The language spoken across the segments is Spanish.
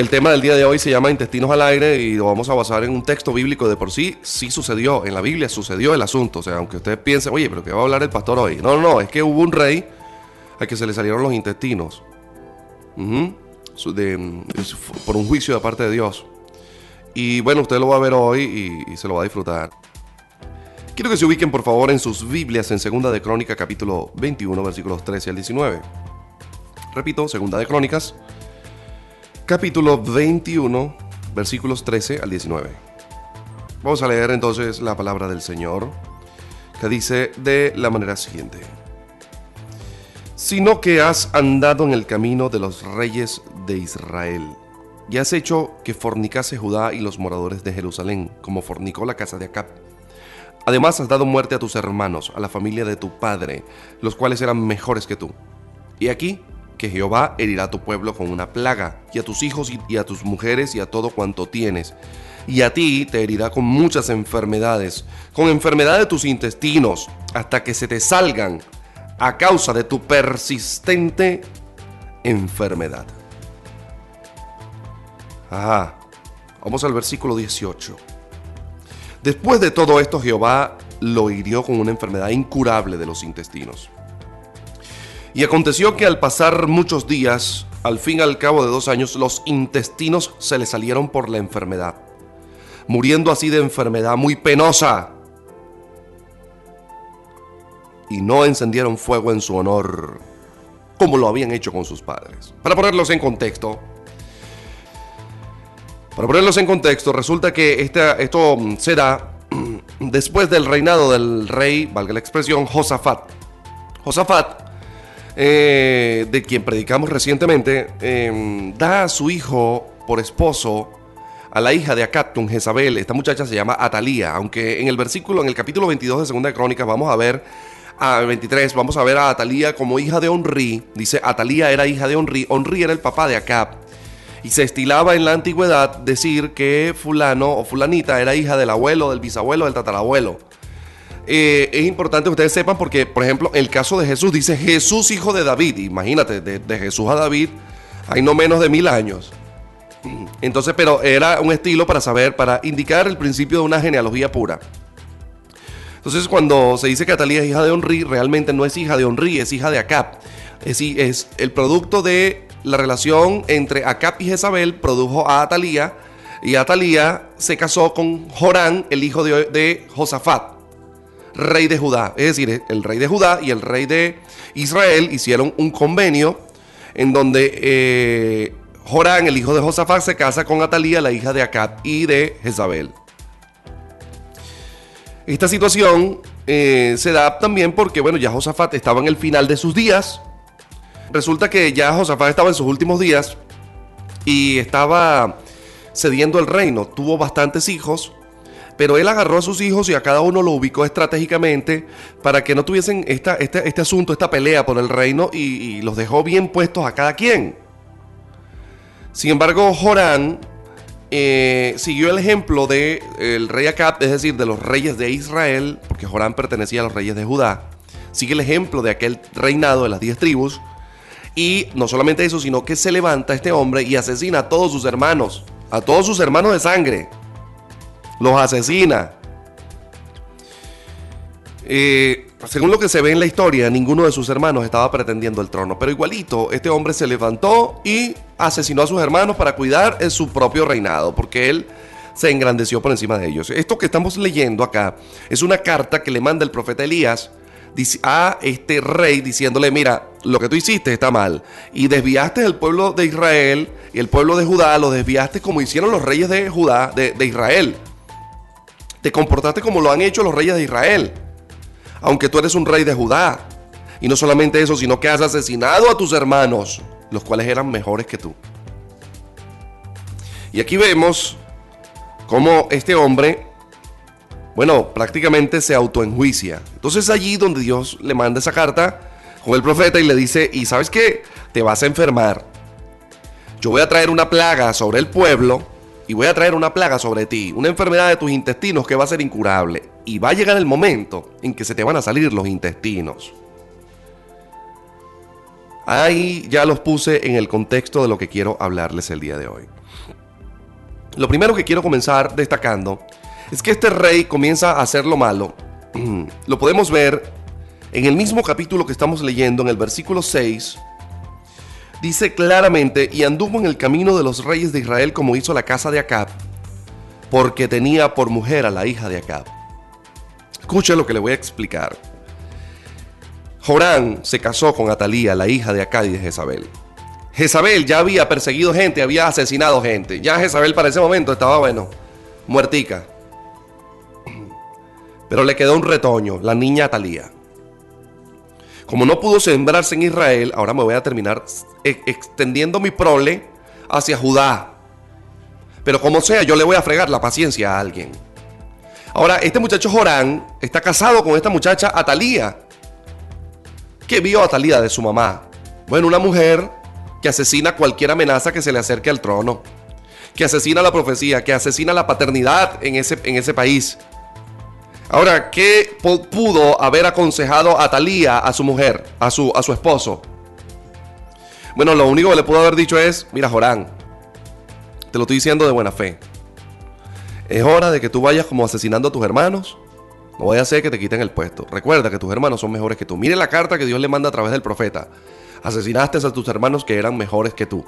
El tema del día de hoy se llama Intestinos al aire y lo vamos a basar en un texto bíblico de por sí. Sí sucedió, en la Biblia sucedió el asunto. O sea, aunque ustedes piensen, oye, pero ¿qué va a hablar el pastor hoy? No, no, es que hubo un rey al que se le salieron los intestinos. por un juicio de parte de Dios. Y bueno, usted lo va a ver hoy y, y se lo va a disfrutar. Quiero que se ubiquen por favor en sus Biblias en Segunda de Crónica capítulo 21 versículos 13 al 19. Repito, Segunda de Crónicas capítulo 21 versículos 13 al 19. Vamos a leer entonces la palabra del Señor que dice de la manera siguiente. Sino que has andado en el camino de los reyes de Israel y has hecho que fornicase Judá y los moradores de Jerusalén, como fornicó la casa de Acab. Además has dado muerte a tus hermanos, a la familia de tu padre, los cuales eran mejores que tú. Y aquí que Jehová herirá a tu pueblo con una plaga, y a tus hijos y a tus mujeres y a todo cuanto tienes. Y a ti te herirá con muchas enfermedades, con enfermedad de tus intestinos, hasta que se te salgan a causa de tu persistente enfermedad. Ajá. Vamos al versículo 18. Después de todo esto, Jehová lo hirió con una enfermedad incurable de los intestinos. Y aconteció que al pasar muchos días, al fin y al cabo de dos años, los intestinos se le salieron por la enfermedad, muriendo así de enfermedad muy penosa. Y no encendieron fuego en su honor, como lo habían hecho con sus padres. Para ponerlos en contexto, para ponerlos en contexto, resulta que esto se da después del reinado del rey, valga la expresión, Josafat. Josafat, eh, de quien predicamos recientemente, em, da a su hijo por esposo a la hija de Acatun, Jezabel. Esta muchacha se llama Atalía, aunque en el versículo, en el capítulo 22 de Segunda de Crónicas, vamos a ver a 23, vamos a ver a Atalía como hija de Onri. Dice, Atalía era hija de Onri. Onri era el papá de Acab. Y se estilaba en la antigüedad decir que fulano o fulanita era hija del abuelo, del bisabuelo, del tatarabuelo. Eh, es importante que ustedes sepan porque, por ejemplo, el caso de Jesús dice Jesús hijo de David. Imagínate, de, Jesús a David hay no menos de mil años. Entonces, pero era un estilo para saber, para indicar el principio de una genealogía pura. Entonces, cuando se dice que Atalía es hija de Onri, realmente no es hija de Onri, es hija de Acab. Es, es el producto de la relación entre Acab y Jezabel produjo a Atalía y Atalía se casó con Jorán, el hijo de, Josafat, rey de Judá. Es decir, el rey de Judá y el rey de Israel hicieron un convenio en donde eh, Jorán, el hijo de Josafat, se casa con Atalía, la hija de Acab y de Jezabel. Esta situación eh, se da también porque, bueno, ya Josafat estaba en el final de sus días Resulta que ya Josafat estaba en sus últimos días y estaba cediendo el reino. Tuvo bastantes hijos, pero él agarró a sus hijos y a cada uno lo ubicó estratégicamente para que no tuviesen este, este asunto, esta pelea por el reino y, los dejó bien puestos a cada quien. Sin embargo, Jorán eh, siguió el ejemplo del el rey Acab, es decir, de los reyes de Israel, porque Jorán pertenecía a los reyes de Judá. Sigue el ejemplo de aquel reinado de las diez tribus y no solamente eso, sino que se levanta este hombre y asesina a todos sus hermanos, a todos sus hermanos de sangre. Los asesina. Eh, según lo que se ve en la historia, ninguno de sus hermanos estaba pretendiendo el trono, pero igualito, este hombre se levantó y asesinó a sus hermanos para cuidar en su propio reinado, porque él se engrandeció por encima de ellos. Esto que estamos leyendo acá es una carta que le manda el profeta Elías a este rey diciéndole, mira, lo que tú hiciste está mal. Y desviaste el pueblo de Israel y el pueblo de Judá, lo desviaste como hicieron los reyes de Judá, de, de Israel. Te comportaste como lo han hecho los reyes de Israel. Aunque tú eres un rey de Judá. Y no solamente eso, sino que has asesinado a tus hermanos, los cuales eran mejores que tú. Y aquí vemos cómo este hombre bueno, prácticamente se autoenjuicia. Entonces allí donde Dios le manda esa carta con el profeta y le dice, y sabes qué, te vas a enfermar. Yo voy a traer una plaga sobre el pueblo y voy a traer una plaga sobre ti, una enfermedad de tus intestinos que va a ser incurable. Y va a llegar el momento en que se te van a salir los intestinos. Ahí ya los puse en el contexto de lo que quiero hablarles el día de hoy. Lo primero que quiero comenzar destacando es que este rey comienza a hacer lo malo. Lo podemos ver en el mismo capítulo que estamos leyendo, en el versículo 6. Dice claramente, y anduvo en el camino de los reyes de Israel como hizo la casa de Acab, porque tenía por mujer a la hija de Acab. Escuche lo que le voy a explicar. Jorán se casó con Atalía, la hija de Acab y de Jezabel. Jezabel ya había perseguido gente, había asesinado gente. Ya Jezabel para ese momento estaba, bueno, muertica. Pero le quedó un retoño, la niña Atalía. Como no pudo sembrarse en Israel, ahora me voy a terminar extendiendo mi prole hacia Judá. Pero como sea, yo le voy a fregar la paciencia a alguien. Ahora, este muchacho Jorán está casado con esta muchacha Atalía. ¿Qué vio Atalía de su mamá? Bueno, una mujer que asesina cualquier amenaza que se le acerque al trono, que asesina la profecía, que asesina la paternidad en ese, en ese país, Ahora, ¿qué pudo haber aconsejado a Talía a su mujer, a su, a su esposo? Bueno, lo único que le pudo haber dicho es, mira Jorán, te lo estoy diciendo de buena fe. Es hora de que tú vayas como asesinando a tus hermanos. No vaya a ser que te quiten el puesto. Recuerda que tus hermanos son mejores que tú. Mire la carta que Dios le manda a través del profeta. Asesinaste a tus hermanos que eran mejores que tú.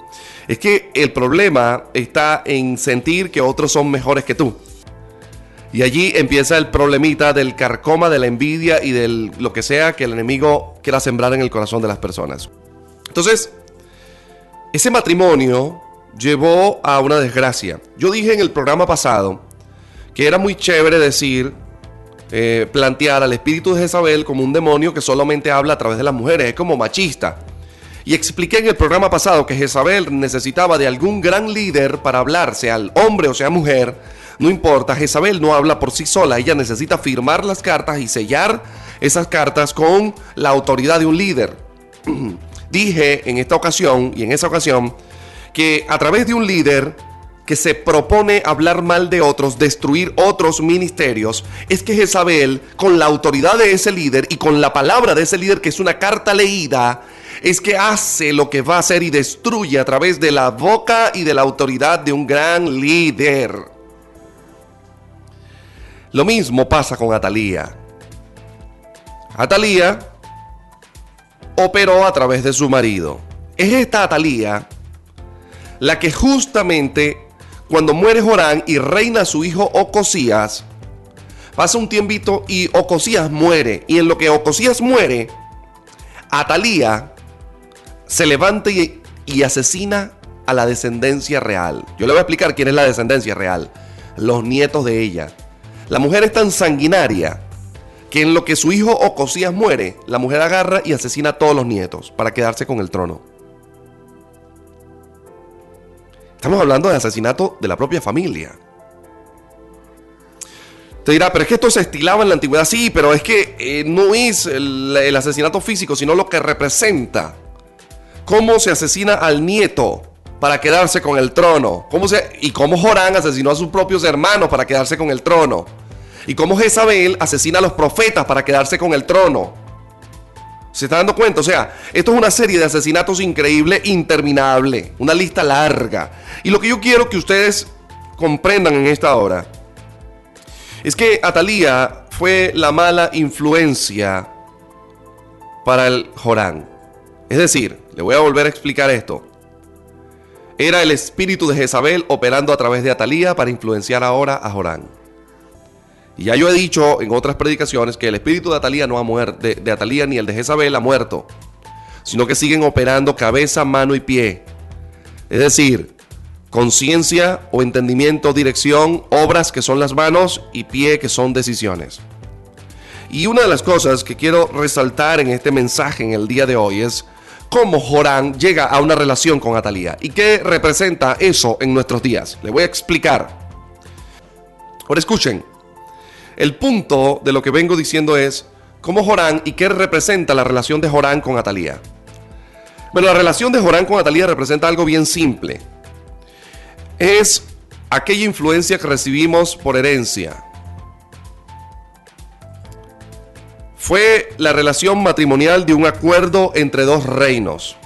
Es que el problema está en sentir que otros son mejores que tú. Y allí empieza el problemita del carcoma, de la envidia y de lo que sea que el enemigo quiera sembrar en el corazón de las personas. Entonces, ese matrimonio llevó a una desgracia. Yo dije en el programa pasado que era muy chévere decir, eh, plantear al espíritu de Jezabel como un demonio que solamente habla a través de las mujeres, es como machista. Y expliqué en el programa pasado que Jezabel necesitaba de algún gran líder para hablar, sea el hombre o sea mujer, no importa, Jezabel no habla por sí sola, ella necesita firmar las cartas y sellar esas cartas con la autoridad de un líder. Dije en esta ocasión y en esa ocasión que a través de un líder que se propone hablar mal de otros, destruir otros ministerios, es que Jezabel, con la autoridad de ese líder y con la palabra de ese líder, que es una carta leída, es que hace lo que va a hacer y destruye a través de la boca y de la autoridad de un gran líder. Lo mismo pasa con Atalía. Atalía operó a través de su marido. Es esta Atalía la que justamente cuando muere Jorán y reina su hijo Ocosías, pasa un tiempito y Ocosías muere. Y en lo que Ocosías muere, Atalía se levanta y, y asesina a la descendencia real. Yo le voy a explicar quién es la descendencia real. Los nietos de ella. La mujer es tan sanguinaria que en lo que su hijo Ocosías muere, la mujer agarra y asesina a todos los nietos para quedarse con el trono. Estamos hablando de asesinato de la propia familia. Te dirá, pero es que esto se estilaba en la antigüedad. Sí, pero es que eh, no es el, asesinato físico, sino lo que representa. Cómo se asesina al nieto para quedarse con el trono. ¿Cómo se, y cómo Jorán asesinó a sus propios hermanos para quedarse con el trono y cómo Jezabel asesina a los profetas para quedarse con el trono. ¿Se está dando cuenta? O sea, esto es una serie de asesinatos increíble, interminable, una lista larga. Y lo que yo quiero que ustedes comprendan en esta hora es que Atalía fue la mala influencia para el Jorán. Es decir, le voy a volver a explicar esto. Era el espíritu de Jezabel operando a través de Atalía para influenciar ahora a Jorán. Y ya yo he dicho en otras predicaciones que el espíritu de Atalía no ha muerto, de, Atalía ni el de Jezabel ha muerto, sino que siguen operando cabeza, mano y pie. Es decir, conciencia o entendimiento, dirección, obras que son las manos y pie que son decisiones. Y una de las cosas que quiero resaltar en este mensaje en el día de hoy es cómo Jorán llega a una relación con Atalía y qué representa eso en nuestros días. Le voy a explicar. Ahora escuchen, el punto de lo que vengo diciendo es cómo Jorán y qué representa la relación de Jorán con Atalía. Bueno, la relación de Jorán con Atalía representa algo bien simple. Es aquella influencia que recibimos por herencia. Fue la relación matrimonial de un acuerdo entre dos reinos.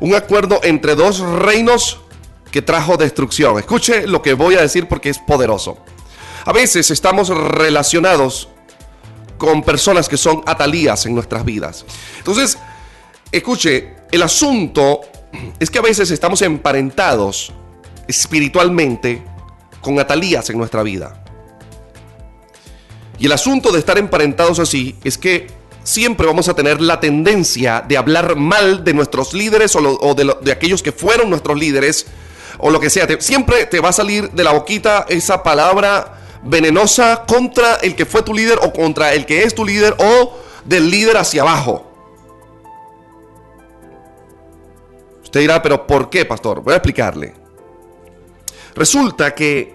Un acuerdo entre dos reinos que trajo destrucción. Escuche lo que voy a decir porque es poderoso. A veces estamos relacionados con personas que son atalías en nuestras vidas. Entonces, escuche, el asunto es que a veces estamos emparentados espiritualmente con atalías en nuestra vida. Y el asunto de estar emparentados así es que siempre vamos a tener la tendencia de hablar mal de nuestros líderes o, de, aquellos que fueron nuestros líderes o lo que sea. siempre te va a salir de la boquita esa palabra venenosa contra el que fue tu líder o contra el que es tu líder o del líder hacia abajo. Usted dirá, pero ¿por qué, pastor? Voy a explicarle. Resulta que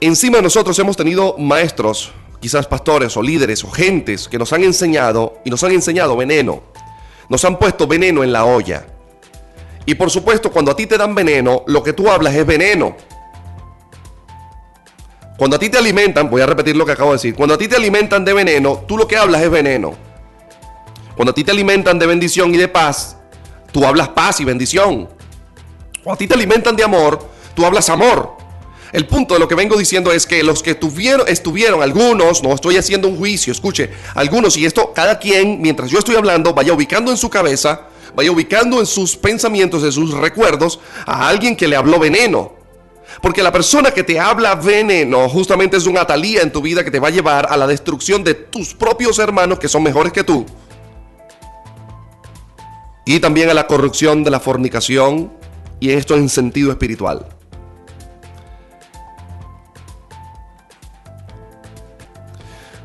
encima de nosotros hemos tenido maestros, quizás pastores o líderes o gentes que nos han enseñado y nos han enseñado veneno. Nos han puesto veneno en la olla. Y por supuesto, cuando a ti te dan veneno, lo que tú hablas es veneno. Cuando a ti te alimentan, voy a repetir lo que acabo de decir, cuando a ti te alimentan de veneno, tú lo que hablas es veneno. Cuando a ti te alimentan de bendición y de paz, tú hablas paz y bendición. Cuando a ti te alimentan de amor, tú hablas amor. El punto de lo que vengo diciendo es que los que tuvieron, estuvieron, algunos, no estoy haciendo un juicio, escuche, algunos, y esto cada quien, mientras yo estoy hablando, vaya ubicando en su cabeza, vaya ubicando en sus pensamientos, en sus recuerdos, a alguien que le habló veneno. Porque la persona que te habla veneno justamente es un atalía en tu vida que te va a llevar a la destrucción de tus propios hermanos que son mejores que tú. Y también a la corrupción de la fornicación y esto en sentido espiritual.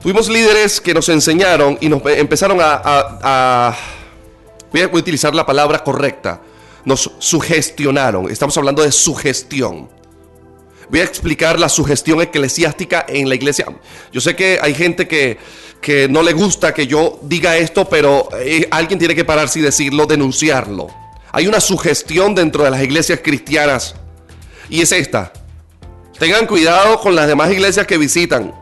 Tuvimos líderes que nos enseñaron y nos empezaron a, a voy a utilizar la palabra correcta, nos sugestionaron. Estamos hablando de sugestión. Voy a explicar la sugestión eclesiástica en la iglesia. Yo sé que hay gente que, que no le gusta que yo diga esto, pero eh, alguien tiene que pararse y decirlo, denunciarlo. Hay una sugestión dentro de las iglesias cristianas y es esta. Tengan cuidado con las demás iglesias que visitan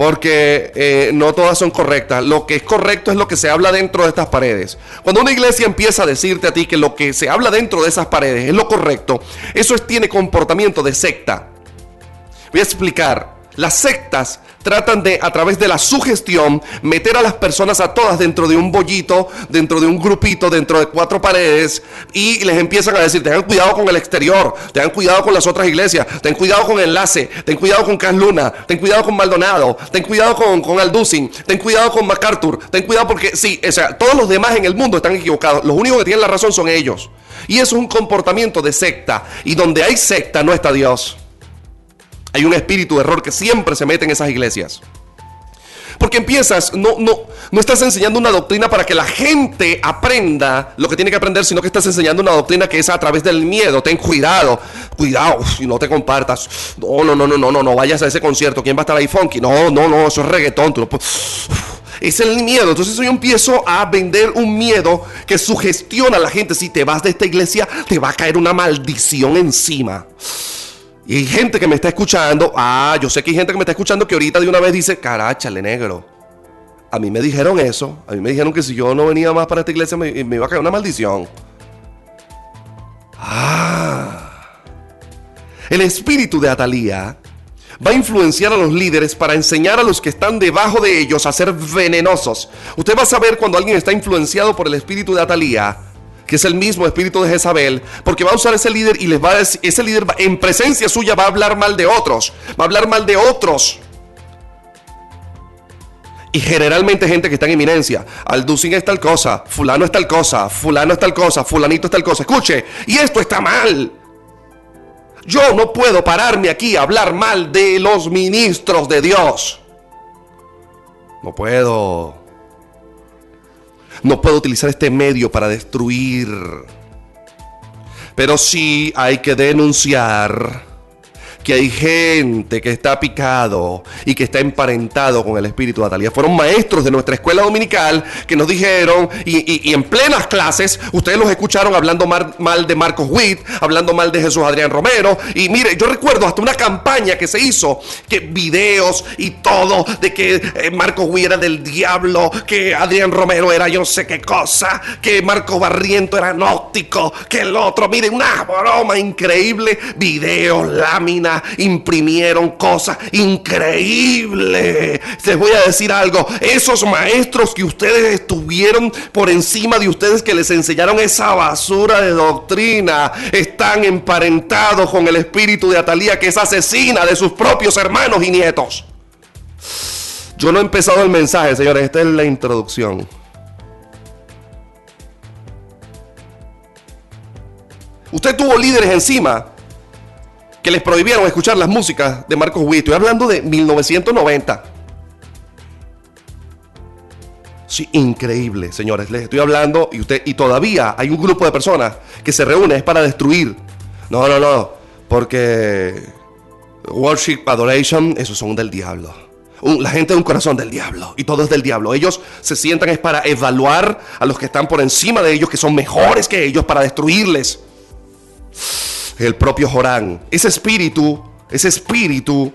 porque eh, no todas son correctas. Lo que es correcto es lo que se habla dentro de estas paredes. Cuando una iglesia empieza a decirte a ti que lo que se habla dentro de esas paredes es lo correcto, eso tiene comportamiento de secta. Voy a explicar. Las sectas tratan de, a través de la sugestión, meter a las personas a todas dentro de un bollito, dentro de un grupito, dentro de cuatro paredes, y les empiezan a decir, tengan cuidado con el exterior, tengan cuidado con las otras iglesias, ten cuidado con Enlace, ten cuidado con Cas Luna, ten cuidado con Maldonado, ten cuidado con, con Alducin, ten cuidado con MacArthur, ten cuidado porque sí, o sea, todos los demás en el mundo están equivocados, los únicos que tienen la razón son ellos. Y eso es un comportamiento de secta, y donde hay secta no está Dios. Hay un espíritu de error que siempre se mete en esas iglesias. Porque empiezas, no, no, no estás enseñando una doctrina para que la gente aprenda lo que tiene que aprender, sino que estás enseñando una doctrina que es a través del miedo. Ten cuidado, cuidado, y no te compartas. No, no, no, no, no, no, no vayas a ese concierto. ¿Quién va a estar ahí funky? No, no, no, eso es reggaetón. es el miedo. Entonces yo empiezo a vender un miedo que sugestiona a la gente. Si te vas de esta iglesia, te va a caer una maldición encima. Y gente que me está escuchando. Ah, yo sé que hay gente que me está escuchando que ahorita de una vez dice, caráchale, negro. A mí me dijeron eso. A mí me dijeron que si yo no venía más para esta iglesia me, iba a caer una maldición. Ah. El espíritu de Atalía va a influenciar a los líderes para enseñar a los que están debajo de ellos a ser venenosos. Usted va a saber cuando alguien está influenciado por el espíritu de Atalía que es el mismo espíritu de Jezabel, porque va a usar ese líder y les va a decir, ese líder en presencia suya va a hablar mal de otros, va a hablar mal de otros. Y generalmente gente que está en eminencia. Alducin es tal cosa, fulano es tal cosa, fulano es tal cosa, fulanito es tal cosa. Escuche, y esto está mal. Yo no puedo pararme aquí a hablar mal de los ministros de Dios. No puedo. No puedo utilizar este medio para destruir. Pero sí hay que denunciar que hay gente que está picado y que está emparentado con el espíritu de Atalía. Fueron maestros de nuestra escuela dominical que nos dijeron, y, en plenas clases, ustedes los escucharon hablando mal, de Marcos Witt, hablando mal de Jesús Adrián Romero. Y mire, yo recuerdo hasta una campaña que se hizo, que videos y todo, de que eh, Marcos Witt era del diablo, que Adrián Romero era yo no sé qué cosa, que Marco Barriento era nóptico, que el otro, mire, una broma increíble, videos, láminas, imprimieron cosas increíbles. Les voy a decir algo, esos maestros que ustedes estuvieron por encima de ustedes que les enseñaron esa basura de doctrina, están emparentados con el espíritu de Atalía que es asesina de sus propios hermanos y nietos. Yo no he empezado el mensaje, señores, esta es la introducción. Usted tuvo líderes encima que les prohibieron escuchar las músicas de Marcos Witt. Estoy hablando de 1990. Sí, increíble, señores. Les estoy hablando y usted y todavía hay un grupo de personas que se reúne para destruir. No, no, no, porque worship, adoration, esos son del diablo. la gente de un corazón del diablo y todo es del diablo. Ellos se sientan es para evaluar a los que están por encima de ellos, que son mejores que ellos, para destruirles el propio Jorán. Ese espíritu, ese espíritu,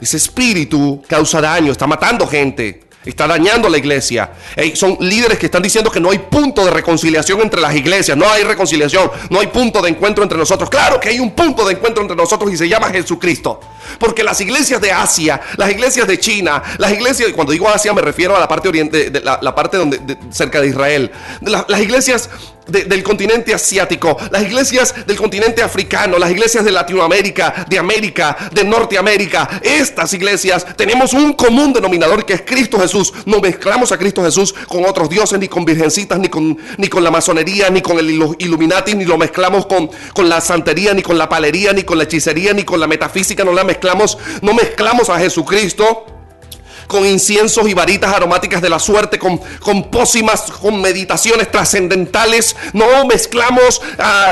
ese espíritu causa daño, está matando gente. Está dañando la iglesia. son líderes que están diciendo que no hay punto de reconciliación entre las iglesias. No hay reconciliación. No hay punto de encuentro entre nosotros. Claro que hay un punto de encuentro entre nosotros y se llama Jesucristo. Porque las iglesias de Asia, las iglesias de China, las iglesias, cuando digo Asia me refiero a la parte oriente, de la, parte donde, cerca de Israel. las iglesias del continente asiático, las iglesias del continente africano, las iglesias de Latinoamérica, de América, de Norteamérica. Estas iglesias tenemos un común denominador que es Cristo Jesús. No mezclamos a Cristo Jesús con otros dioses, ni con virgencitas, ni con, ni con la masonería, ni con el Illuminati, ni lo mezclamos con, con la santería, ni con la palería, ni con la hechicería, ni con la metafísica. No la mezclamos, no mezclamos a Jesucristo con inciensos y varitas aromáticas de la suerte, con, con pócimas, con meditaciones trascendentales. No mezclamos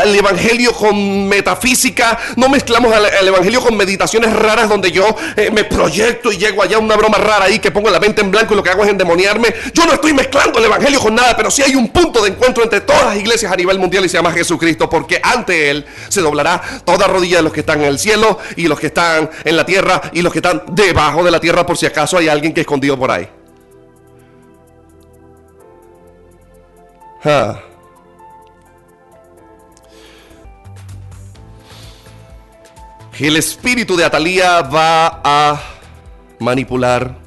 el Evangelio con metafísica, no mezclamos el, Evangelio con meditaciones raras donde yo eh, me proyecto y llego allá una broma rara ahí que pongo la mente en blanco y lo que hago es endemoniarme. Yo no estoy mezclando el Evangelio con nada, pero sí hay un punto de encuentro entre todas las iglesias a nivel mundial y se llama Jesucristo, porque ante Él se doblará toda rodilla de los que están en el cielo y los que están en la tierra y los que están debajo de la tierra por si acaso hay alguien que escondido por ahí. El espíritu de Atalía va a manipular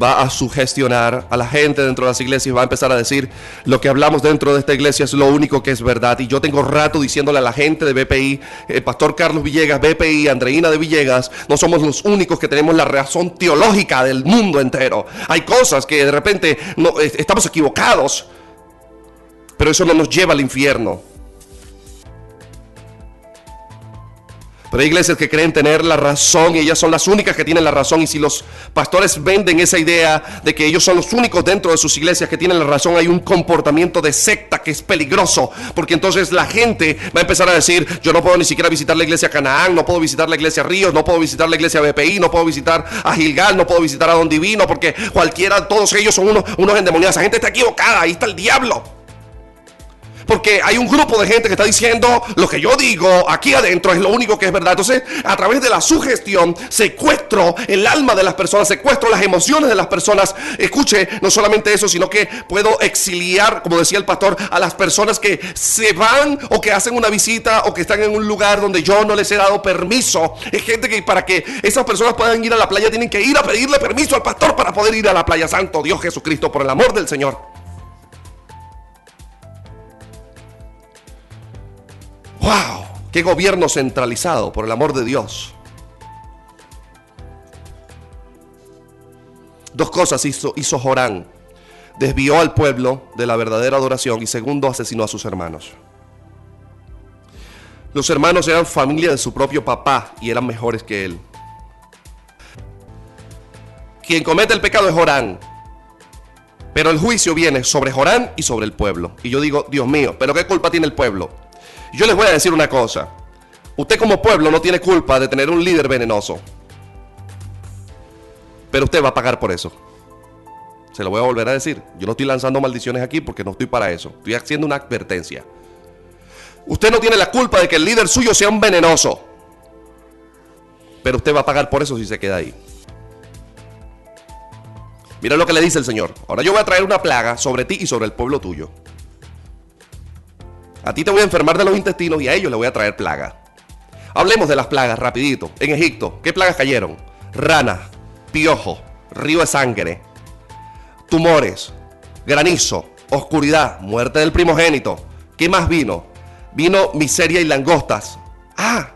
va a sugestionar a la gente dentro de las iglesias, va a empezar a decir lo que hablamos dentro de esta iglesia es lo único que es verdad. Y yo tengo rato diciéndole a la gente de BPI, el pastor Carlos Villegas, BPI, Andreina de Villegas, no somos los únicos que tenemos la razón teológica del mundo entero. Hay cosas que de repente no, estamos equivocados, pero eso no nos lleva al infierno. Pero hay iglesias que creen tener la razón y ellas son las únicas que tienen la razón. Y si los pastores venden esa idea de que ellos son los únicos dentro de sus iglesias que tienen la razón, hay un comportamiento de secta que es peligroso. Porque entonces la gente va a empezar a decir, yo no puedo ni siquiera visitar la iglesia Canaán, no puedo visitar la iglesia Ríos, no puedo visitar la iglesia BPI, no puedo visitar a Gilgal, no puedo visitar a Don Divino, porque cualquiera, todos ellos son unos, unos endemoniados. Esa gente está equivocada, ahí está el diablo. Porque hay un grupo de gente que está diciendo lo que yo digo aquí adentro es lo único que es verdad. Entonces, a través de la sugestión, secuestro el alma de las personas, secuestro las emociones de las personas. Escuche, no solamente eso, sino que puedo exiliar, como decía el pastor, a las personas que se van o que hacen una visita o que están en un lugar donde yo no les he dado permiso. Es gente que para que esas personas puedan ir a la playa tienen que ir a pedirle permiso al pastor para poder ir a la playa. Santo Dios Jesucristo, por el amor del Señor. ¡Qué gobierno centralizado, por el amor de Dios! Dos cosas hizo, hizo Jorán. Desvió al pueblo de la verdadera adoración y segundo, asesinó a sus hermanos. Los hermanos eran familia de su propio papá y eran mejores que él. Quien comete el pecado es Jorán. Pero el juicio viene sobre Jorán y sobre el pueblo. Y yo digo, Dios mío, ¿pero qué culpa tiene el pueblo? Yo les voy a decir una cosa. Usted como pueblo no tiene culpa de tener un líder venenoso. Pero usted va a pagar por eso. Se lo voy a volver a decir. Yo no estoy lanzando maldiciones aquí porque no estoy para eso. Estoy haciendo una advertencia. Usted no tiene la culpa de que el líder suyo sea un venenoso. Pero usted va a pagar por eso si se queda ahí. Mira lo que le dice el Señor. Ahora yo voy a traer una plaga sobre ti y sobre el pueblo tuyo. A ti te voy a enfermar de los intestinos y a ellos le voy a traer plaga. Hablemos de las plagas rapidito. En Egipto, ¿qué plagas cayeron? Rana, piojo, río de sangre, tumores, granizo, oscuridad, muerte del primogénito. ¿Qué más vino? Vino miseria y langostas. Ah,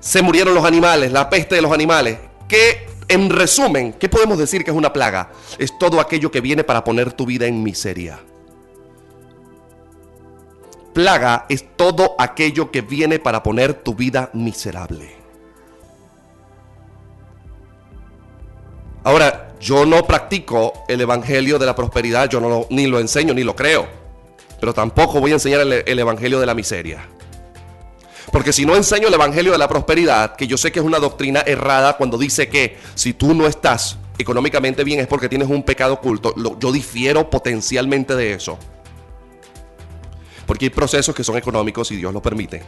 se murieron los animales, la peste de los animales. ¿Qué, en resumen, qué podemos decir que es una plaga? Es todo aquello que viene para poner tu vida en miseria. Plaga es todo aquello que viene para poner tu vida miserable. Ahora, yo no practico el evangelio de la prosperidad, yo no ni lo enseño ni lo creo, pero tampoco voy a enseñar el, el evangelio de la miseria. Porque si no enseño el evangelio de la prosperidad, que yo sé que es una doctrina errada cuando dice que si tú no estás económicamente bien es porque tienes un pecado oculto, yo difiero potencialmente de eso. Porque hay procesos que son económicos y Dios lo permite.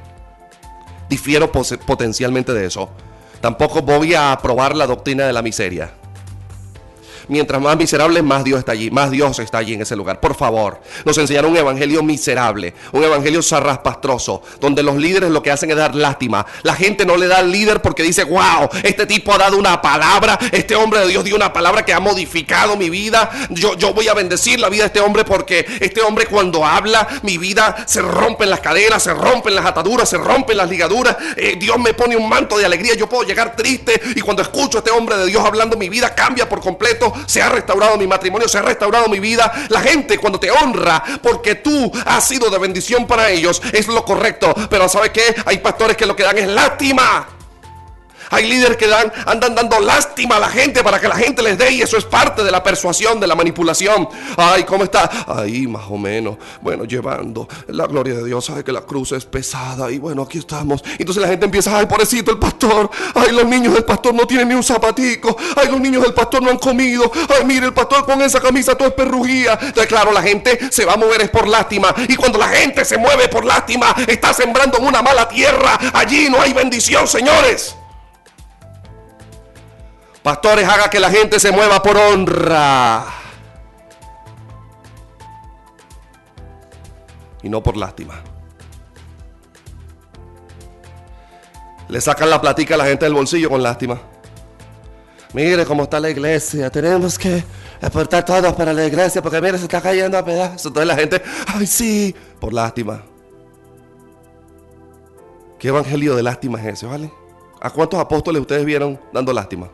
Difiero potencialmente de eso. Tampoco voy a aprobar la doctrina de la miseria. Mientras más miserable, más Dios está allí. Más Dios está allí en ese lugar. Por favor, nos enseñaron un evangelio miserable, un evangelio sarraspastroso, donde los líderes lo que hacen es dar lástima. La gente no le da al líder porque dice, wow, este tipo ha dado una palabra, este hombre de Dios dio una palabra que ha modificado mi vida. Yo, yo voy a bendecir la vida de este hombre porque este hombre cuando habla, mi vida se rompen las cadenas, se rompen las ataduras, se rompen las ligaduras. Eh, Dios me pone un manto de alegría. Yo puedo llegar triste y cuando escucho a este hombre de Dios hablando, mi vida cambia por completo se ha restaurado mi matrimonio, se ha restaurado mi vida. La gente cuando te honra porque tú has sido de bendición para ellos es lo correcto. Pero ¿sabe qué? Hay pastores que lo que dan es lástima. Hay líderes que dan, andan dando lástima a la gente para que la gente les dé y eso es parte de la persuasión, de la manipulación. Ay, ¿cómo está? Ahí más o menos. Bueno, llevando la gloria de Dios. Sabe que la cruz es pesada y bueno, aquí estamos. Entonces la gente empieza, ay, pobrecito el pastor. Ay, los niños del pastor no tienen ni un zapatico. Ay, los niños del pastor no han comido. Ay, mire, el pastor con esa camisa todo es perrugía. Entonces, claro, la gente se va a mover es por lástima. Y cuando la gente se mueve por lástima, está sembrando en una mala tierra. Allí no hay bendición, señores. Pastores, haga que la gente se mueva por honra. Y no por lástima. Le sacan la platica a la gente del bolsillo con lástima. Mire cómo está la iglesia. Tenemos que aportar todos para la iglesia porque mire, se está cayendo a pedazos. Entonces la gente, ay sí, por lástima. ¿Qué evangelio de lástima es ese, vale? ¿A cuántos apóstoles ustedes vieron dando lástima?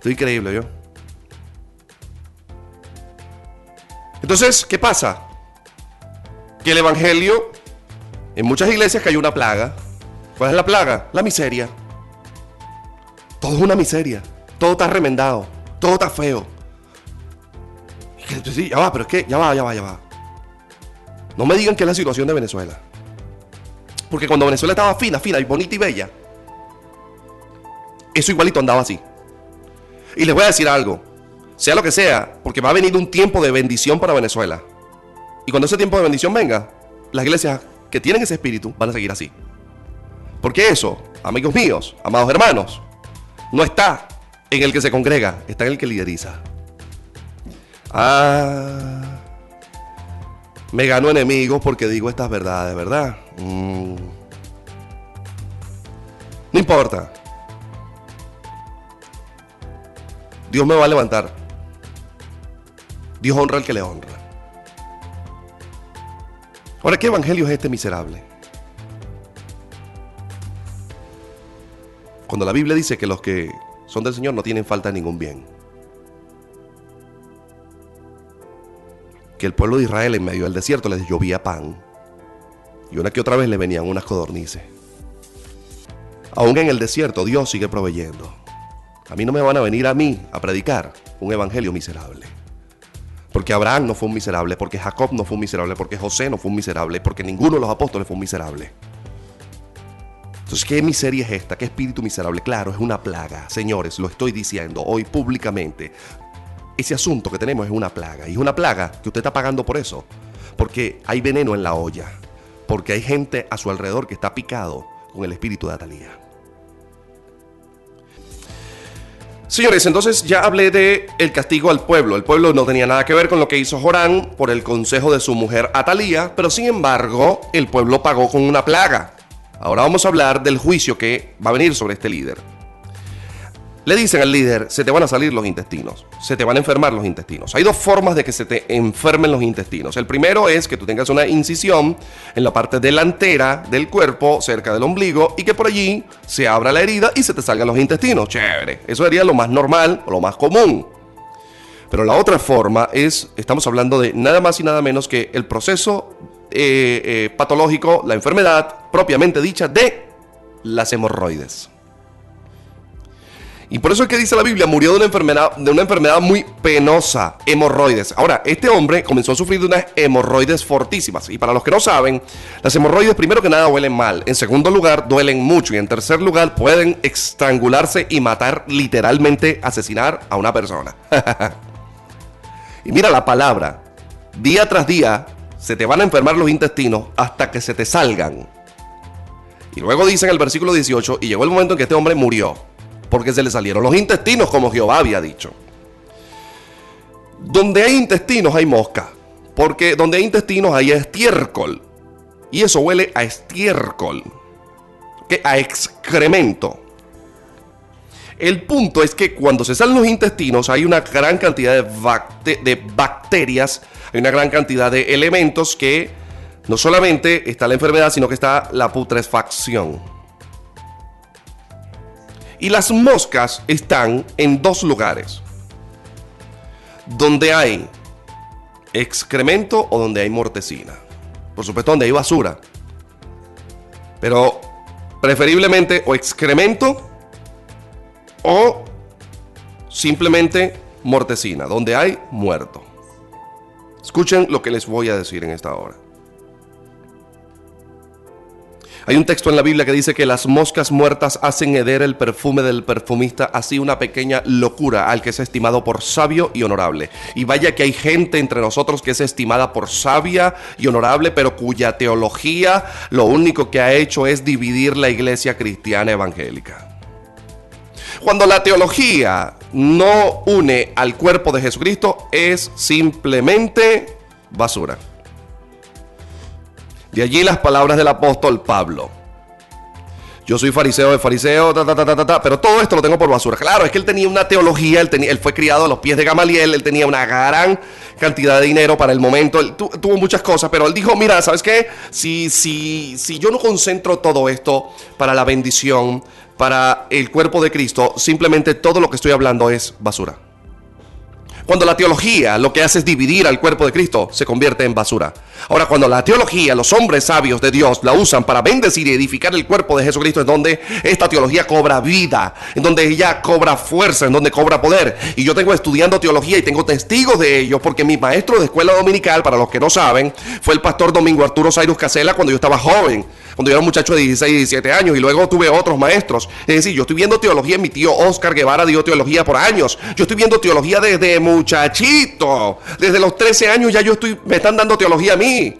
Estoy increíble yo. Entonces, ¿qué pasa? Que el Evangelio, en muchas iglesias hay una plaga. ¿Cuál es la plaga? La miseria. Todo es una miseria. Todo está remendado. Todo está feo. Sí, ya va, pero es que, ya va, ya va, ya va. No me digan que es la situación de Venezuela. Porque cuando Venezuela estaba fina, fina y bonita y bella, eso igualito andaba así. Y les voy a decir algo, sea lo que sea, porque va a venir un tiempo de bendición para Venezuela. Y cuando ese tiempo de bendición venga, las iglesias que tienen ese espíritu van a seguir así. Porque eso, amigos míos, amados hermanos, no está en el que se congrega, está en el que lideriza. Ah, me gano enemigos porque digo estas verdades, ¿verdad? Mm. No importa. Dios me va a levantar. Dios honra al que le honra. Ahora, ¿qué evangelio es este miserable? Cuando la Biblia dice que los que son del Señor no tienen falta de ningún bien. Que el pueblo de Israel en medio del desierto les llovía pan. Y una que otra vez le venían unas codornices. Aún en el desierto Dios sigue proveyendo. A mí no me van a venir a mí a predicar un evangelio miserable. Porque Abraham no fue un miserable, porque Jacob no fue un miserable, porque José no fue un miserable, porque ninguno de los apóstoles fue un miserable. Entonces, ¿qué miseria es esta? ¿Qué espíritu miserable? Claro, es una plaga. Señores, lo estoy diciendo hoy públicamente. Ese asunto que tenemos es una plaga. Y es una plaga que usted está pagando por eso. Porque hay veneno en la olla. Porque hay gente a su alrededor que está picado con el espíritu de Atalía. Señores, entonces ya hablé de el castigo al pueblo. El pueblo no tenía nada que ver con lo que hizo Jorán por el consejo de su mujer Atalía, pero sin embargo, el pueblo pagó con una plaga. Ahora vamos a hablar del juicio que va a venir sobre este líder. Le dicen al líder, se te van a salir los intestinos, se te van a enfermar los intestinos. Hay dos formas de que se te enfermen los intestinos. El primero es que tú tengas una incisión en la parte delantera del cuerpo, cerca del ombligo, y que por allí se abra la herida y se te salgan los intestinos. Chévere, eso sería lo más normal o lo más común. Pero la otra forma es, estamos hablando de nada más y nada menos que el proceso eh, eh, patológico, la enfermedad propiamente dicha de las hemorroides. Y por eso es que dice la Biblia, murió de una enfermedad, de una enfermedad muy penosa, hemorroides. Ahora, este hombre comenzó a sufrir de unas hemorroides fortísimas. Y para los que no saben, las hemorroides primero que nada huelen mal. En segundo lugar, duelen mucho. Y en tercer lugar, pueden estrangularse y matar, literalmente asesinar a una persona. y mira la palabra. Día tras día se te van a enfermar los intestinos hasta que se te salgan. Y luego dice en el versículo 18, y llegó el momento en que este hombre murió porque se le salieron los intestinos, como Jehová había dicho. Donde hay intestinos hay mosca, porque donde hay intestinos hay estiércol. Y eso huele a estiércol, que a excremento. El punto es que cuando se salen los intestinos hay una gran cantidad de, de bacterias, hay una gran cantidad de elementos que no solamente está la enfermedad, sino que está la putrefacción. Y las moscas están en dos lugares. Donde hay excremento o donde hay mortecina. Por supuesto, donde hay basura. Pero preferiblemente o excremento o simplemente mortecina, donde hay muerto. Escuchen lo que les voy a decir en esta hora. Hay un texto en la Biblia que dice que las moscas muertas hacen heder el perfume del perfumista, así una pequeña locura al que es estimado por sabio y honorable. Y vaya que hay gente entre nosotros que es estimada por sabia y honorable, pero cuya teología lo único que ha hecho es dividir la iglesia cristiana evangélica. Cuando la teología no une al cuerpo de Jesucristo, es simplemente basura. De allí las palabras del apóstol Pablo. Yo soy fariseo de fariseo, pero todo esto lo tengo por basura. Claro, es que él tenía una teología, él fue criado a los pies de Gamaliel, él tenía una gran cantidad de dinero para el momento, él tuvo muchas cosas, pero él dijo, mira, ¿sabes qué? Si, si, si yo no concentro todo esto para la bendición, para el cuerpo de Cristo, simplemente todo lo que estoy hablando es basura. Cuando la teología lo que hace es dividir al cuerpo de Cristo, se convierte en basura. Ahora, cuando la teología, los hombres sabios de Dios la usan para bendecir y edificar el cuerpo de Jesucristo, es donde esta teología cobra vida, en donde ella cobra fuerza, en donde cobra poder. Y yo tengo estudiando teología y tengo testigos de ello, porque mi maestro de escuela dominical, para los que no saben, fue el pastor Domingo Arturo Cyrus Casela cuando yo estaba joven cuando yo era un muchacho de 16 y 17 años y luego tuve otros maestros. Es decir, yo estoy viendo teología, mi tío Oscar Guevara dio teología por años. Yo estoy viendo teología desde muchachito. Desde los 13 años ya yo estoy, me están dando teología a mí.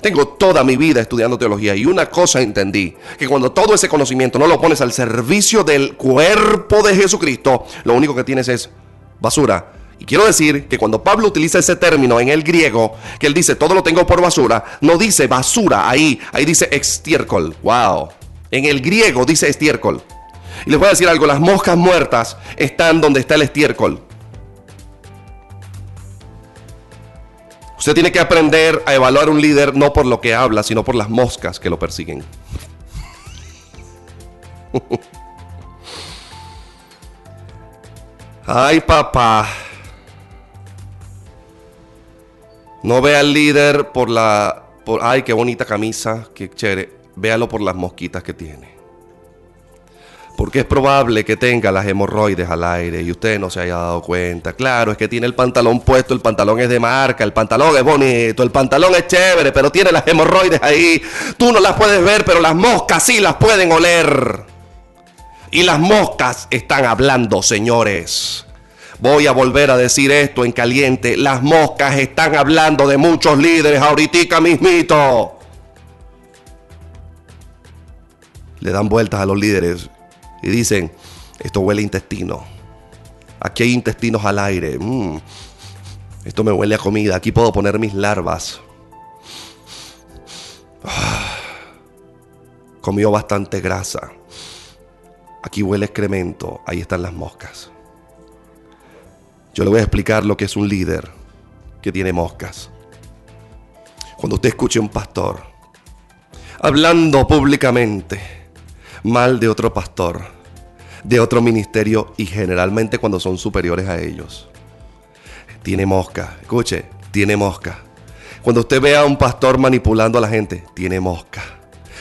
Tengo toda mi vida estudiando teología y una cosa entendí, que cuando todo ese conocimiento no lo pones al servicio del cuerpo de Jesucristo, lo único que tienes es basura y quiero decir que cuando Pablo utiliza ese término en el griego, que él dice todo lo tengo por basura, no dice basura ahí, ahí dice estiércol. Wow. En el griego dice estiércol. Y les voy a decir algo, las moscas muertas están donde está el estiércol. Usted tiene que aprender a evaluar un líder no por lo que habla, sino por las moscas que lo persiguen. Ay, papá. No vea al líder por la. Por, ay, qué bonita camisa, qué chévere. Véalo por las mosquitas que tiene. Porque es probable que tenga las hemorroides al aire y usted no se haya dado cuenta. Claro, es que tiene el pantalón puesto, el pantalón es de marca, el pantalón es bonito, el pantalón es chévere, pero tiene las hemorroides ahí. Tú no las puedes ver, pero las moscas sí las pueden oler. Y las moscas están hablando, señores. Voy a volver a decir esto en caliente. Las moscas están hablando de muchos líderes ahorita mismito. Le dan vueltas a los líderes y dicen, esto huele a intestino. Aquí hay intestinos al aire. Mm. Esto me huele a comida. Aquí puedo poner mis larvas. Ah. Comió bastante grasa. Aquí huele excremento. Ahí están las moscas. Yo le voy a explicar lo que es un líder que tiene moscas. Cuando usted escuche a un pastor hablando públicamente mal de otro pastor, de otro ministerio y generalmente cuando son superiores a ellos. Tiene mosca, escuche, tiene mosca. Cuando usted vea a un pastor manipulando a la gente, tiene mosca.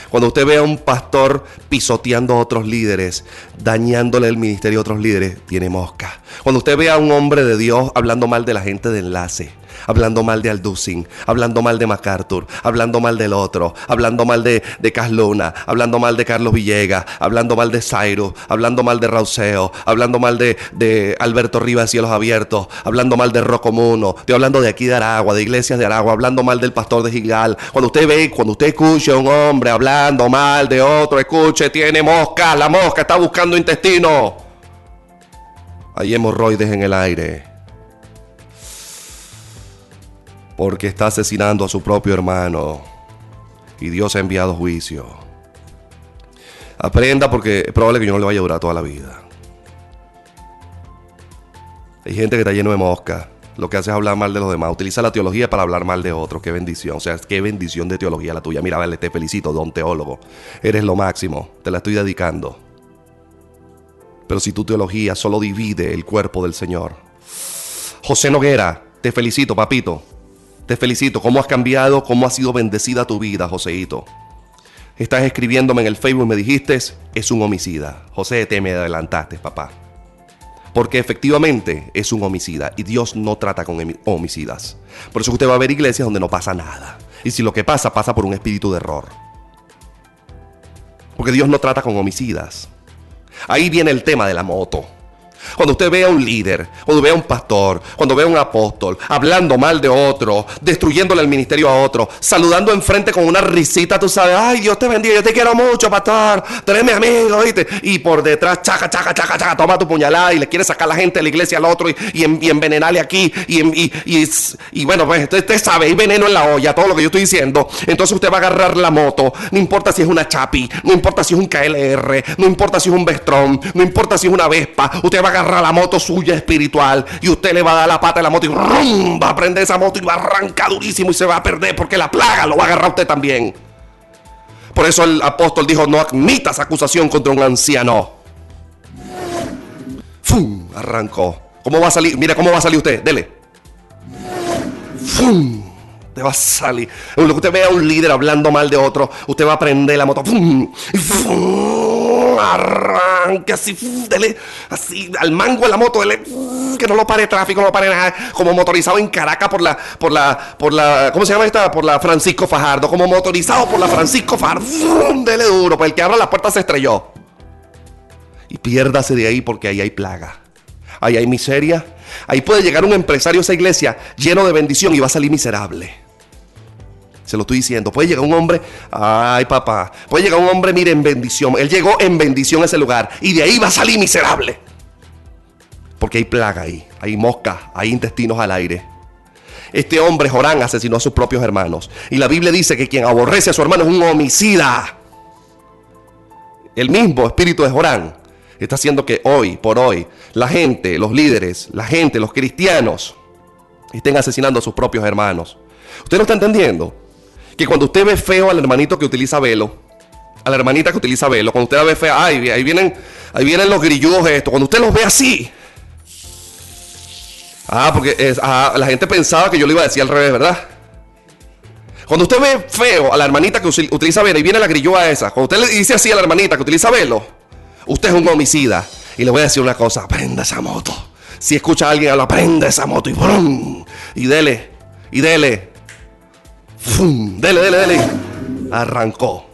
Cuando usted vea a un pastor pisoteando a otros líderes, dañándole el ministerio a otros líderes, tiene mosca. Cuando usted vea a un hombre de Dios hablando mal de la gente de enlace, hablando mal de Alducin, hablando mal de MacArthur, hablando mal del otro, hablando mal de, de Casluna, hablando mal de Carlos Villegas, hablando mal de Zairo, hablando mal de Rauseo, hablando mal de, de Alberto Rivas Cielos Abiertos, hablando mal de Rocomuno, estoy hablando de aquí de Aragua, de iglesias de Aragua, hablando mal del pastor de Gigal. Cuando usted ve, cuando usted escuche a un hombre hablando mal de otro, escuche, tiene mosca, la mosca está buscando intestino. Hay hemorroides en el aire porque está asesinando a su propio hermano y Dios ha enviado juicio. Aprenda porque es probable que yo no le vaya a durar toda la vida. Hay gente que está lleno de mosca. Lo que hace es hablar mal de los demás. Utiliza la teología para hablar mal de otros. Qué bendición. O sea, qué bendición de teología la tuya. Mira, vale, te felicito, don teólogo. Eres lo máximo. Te la estoy dedicando. Pero si tu teología solo divide el cuerpo del Señor. José Noguera, te felicito, papito. Te felicito, cómo has cambiado, cómo ha sido bendecida tu vida, Joseito. Estás escribiéndome en el Facebook, me dijiste, es un homicida. José, te me adelantaste, papá. Porque efectivamente es un homicida y Dios no trata con homicidas. Por eso usted va a ver iglesias donde no pasa nada. Y si lo que pasa pasa por un espíritu de error. Porque Dios no trata con homicidas. Ahí viene el tema de la moto. Cuando usted ve a un líder, cuando ve a un pastor, cuando ve a un apóstol hablando mal de otro, destruyéndole el ministerio a otro, saludando enfrente con una risita, tú sabes, ay, Dios te bendiga, yo te quiero mucho, pastor, tú eres mi amigo, ¿viste? Y por detrás, chaca, chaca, chaca, chaca, toma tu puñalada y le quiere sacar la gente de la iglesia al otro y, y, envenenarle aquí. Y, y, bueno, pues usted, sabe, hay veneno en la olla, todo lo que yo estoy diciendo. Entonces usted va a agarrar la moto, no importa si es una Chapi, no importa si es un KLR, no importa si es un Vestron, no importa si es una Vespa, usted va a agarra la moto suya espiritual y usted le va a dar la pata de la moto y va a prender esa moto y va a arrancar durísimo y se va a perder porque la plaga lo va a agarrar usted también. Por eso el apóstol dijo, no admitas acusación contra un anciano. Arrancó. ¿Cómo va a salir? Mira cómo va a salir usted. Dele. Te va a salir. Cuando usted vea a un líder hablando mal de otro, usted va a prender la moto. ¡Fum! ¡Fum! arranque así, dele, así, al mango de la moto, dele, que no lo pare tráfico, no lo pare nada, como motorizado en Caracas por la, por la, por la, ¿cómo se llama esta? Por la Francisco Fajardo, como motorizado por la Francisco Fajardo, dele duro, pues el que abra la puerta se estrelló. Y piérdase de ahí porque ahí hay plaga, ahí hay miseria, ahí puede llegar un empresario a esa iglesia lleno de bendición y va a salir miserable. Se lo estoy diciendo. Puede llegar un hombre, ay papá, puede llegar un hombre, mire, en bendición. Él llegó en bendición a ese lugar y de ahí va a salir miserable. Porque hay plaga ahí, hay moscas, hay intestinos al aire. Este hombre, Jorán, asesinó a sus propios hermanos. Y la Biblia dice que quien aborrece a su hermano es un homicida. El mismo espíritu de Jorán está haciendo que hoy, por hoy, la gente, los líderes, la gente, los cristianos, estén asesinando a sus propios hermanos. ¿Usted no está entendiendo? Que cuando usted ve feo al hermanito que utiliza velo, a la hermanita que utiliza velo, cuando usted la ve fea, ay, ahí vienen, ahí vienen los grilludos estos, cuando usted los ve así. Ah, porque ah, la gente pensaba que yo le iba a decir al revés, ¿verdad? Cuando usted ve feo a la hermanita que utiliza velo y viene la grillúa esa, cuando usted le dice así a la hermanita que utiliza velo, Usted es un homicida. Y le voy a decir una cosa, prenda esa moto. Si escucha a alguien hablar, prenda esa moto y ¡brum! Y dele, y dele. ¡Fum! Dele, dele, dele. Arrancó.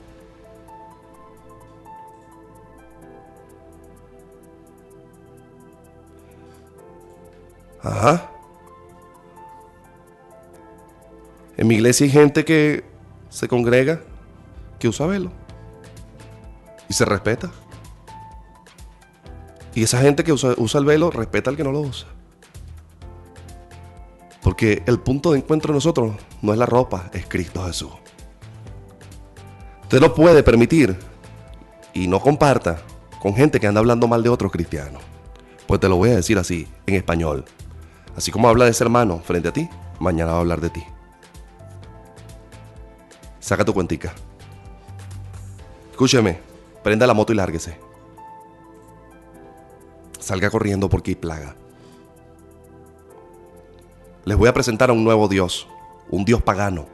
Ajá. En mi iglesia hay gente que se congrega, que usa velo. Y se respeta. Y esa gente que usa, usa el velo respeta al que no lo usa. Porque el punto de encuentro de nosotros no es la ropa, es Cristo Jesús. Usted no puede permitir y no comparta con gente que anda hablando mal de otros cristianos. Pues te lo voy a decir así, en español. Así como habla de ese hermano frente a ti, mañana va a hablar de ti. Saca tu cuentica. Escúcheme, prenda la moto y lárguese. Salga corriendo porque hay plaga. Les voy a presentar a un nuevo Dios, un Dios pagano,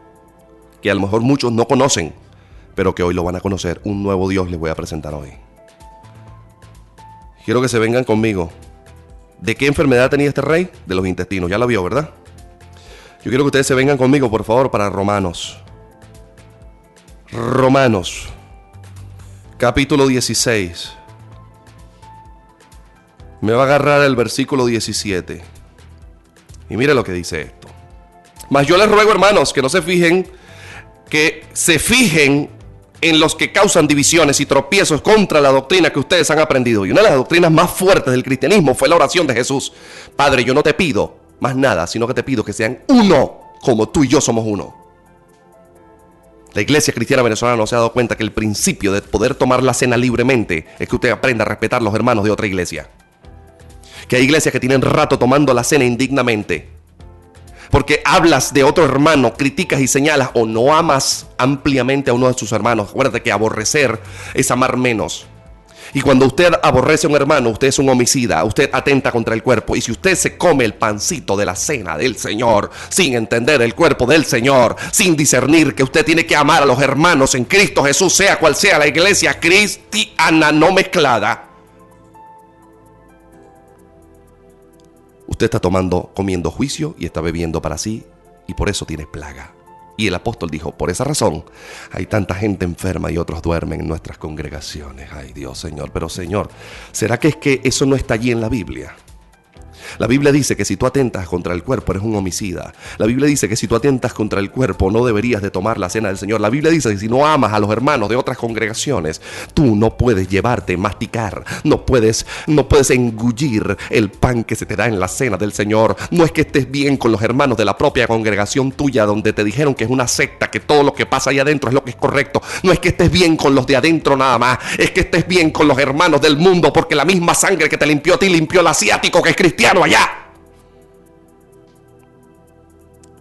que a lo mejor muchos no conocen, pero que hoy lo van a conocer. Un nuevo Dios les voy a presentar hoy. Quiero que se vengan conmigo. ¿De qué enfermedad tenía este rey? De los intestinos. Ya lo vio, ¿verdad? Yo quiero que ustedes se vengan conmigo, por favor, para Romanos. Romanos, capítulo 16. Me va a agarrar el versículo 17. Y mire lo que dice esto. Mas yo les ruego, hermanos, que no se fijen, que se fijen en los que causan divisiones y tropiezos contra la doctrina que ustedes han aprendido. Y una de las doctrinas más fuertes del cristianismo fue la oración de Jesús. Padre, yo no te pido más nada, sino que te pido que sean uno, como tú y yo somos uno. La iglesia cristiana venezolana no se ha dado cuenta que el principio de poder tomar la cena libremente es que usted aprenda a respetar los hermanos de otra iglesia. Que hay iglesias que tienen rato tomando la cena indignamente. Porque hablas de otro hermano, criticas y señalas o no amas ampliamente a uno de sus hermanos. Acuérdate que aborrecer es amar menos. Y cuando usted aborrece a un hermano, usted es un homicida, usted atenta contra el cuerpo. Y si usted se come el pancito de la cena del Señor, sin entender el cuerpo del Señor, sin discernir que usted tiene que amar a los hermanos en Cristo Jesús, sea cual sea la iglesia cristiana no mezclada, usted está tomando, comiendo juicio y está bebiendo para sí, y por eso tiene plaga. Y el apóstol dijo, por esa razón hay tanta gente enferma y otros duermen en nuestras congregaciones. Ay Dios Señor, pero Señor, ¿será que es que eso no está allí en la Biblia? La Biblia dice que si tú atentas contra el cuerpo eres un homicida. La Biblia dice que si tú atentas contra el cuerpo no deberías de tomar la cena del Señor. La Biblia dice que si no amas a los hermanos de otras congregaciones, tú no puedes llevarte, masticar, no puedes, no puedes engullir el pan que se te da en la cena del Señor. No es que estés bien con los hermanos de la propia congregación tuya donde te dijeron que es una secta, que todo lo que pasa ahí adentro es lo que es correcto. No es que estés bien con los de adentro nada más, es que estés bien con los hermanos del mundo porque la misma sangre que te limpió a ti limpió al asiático que es cristiano allá.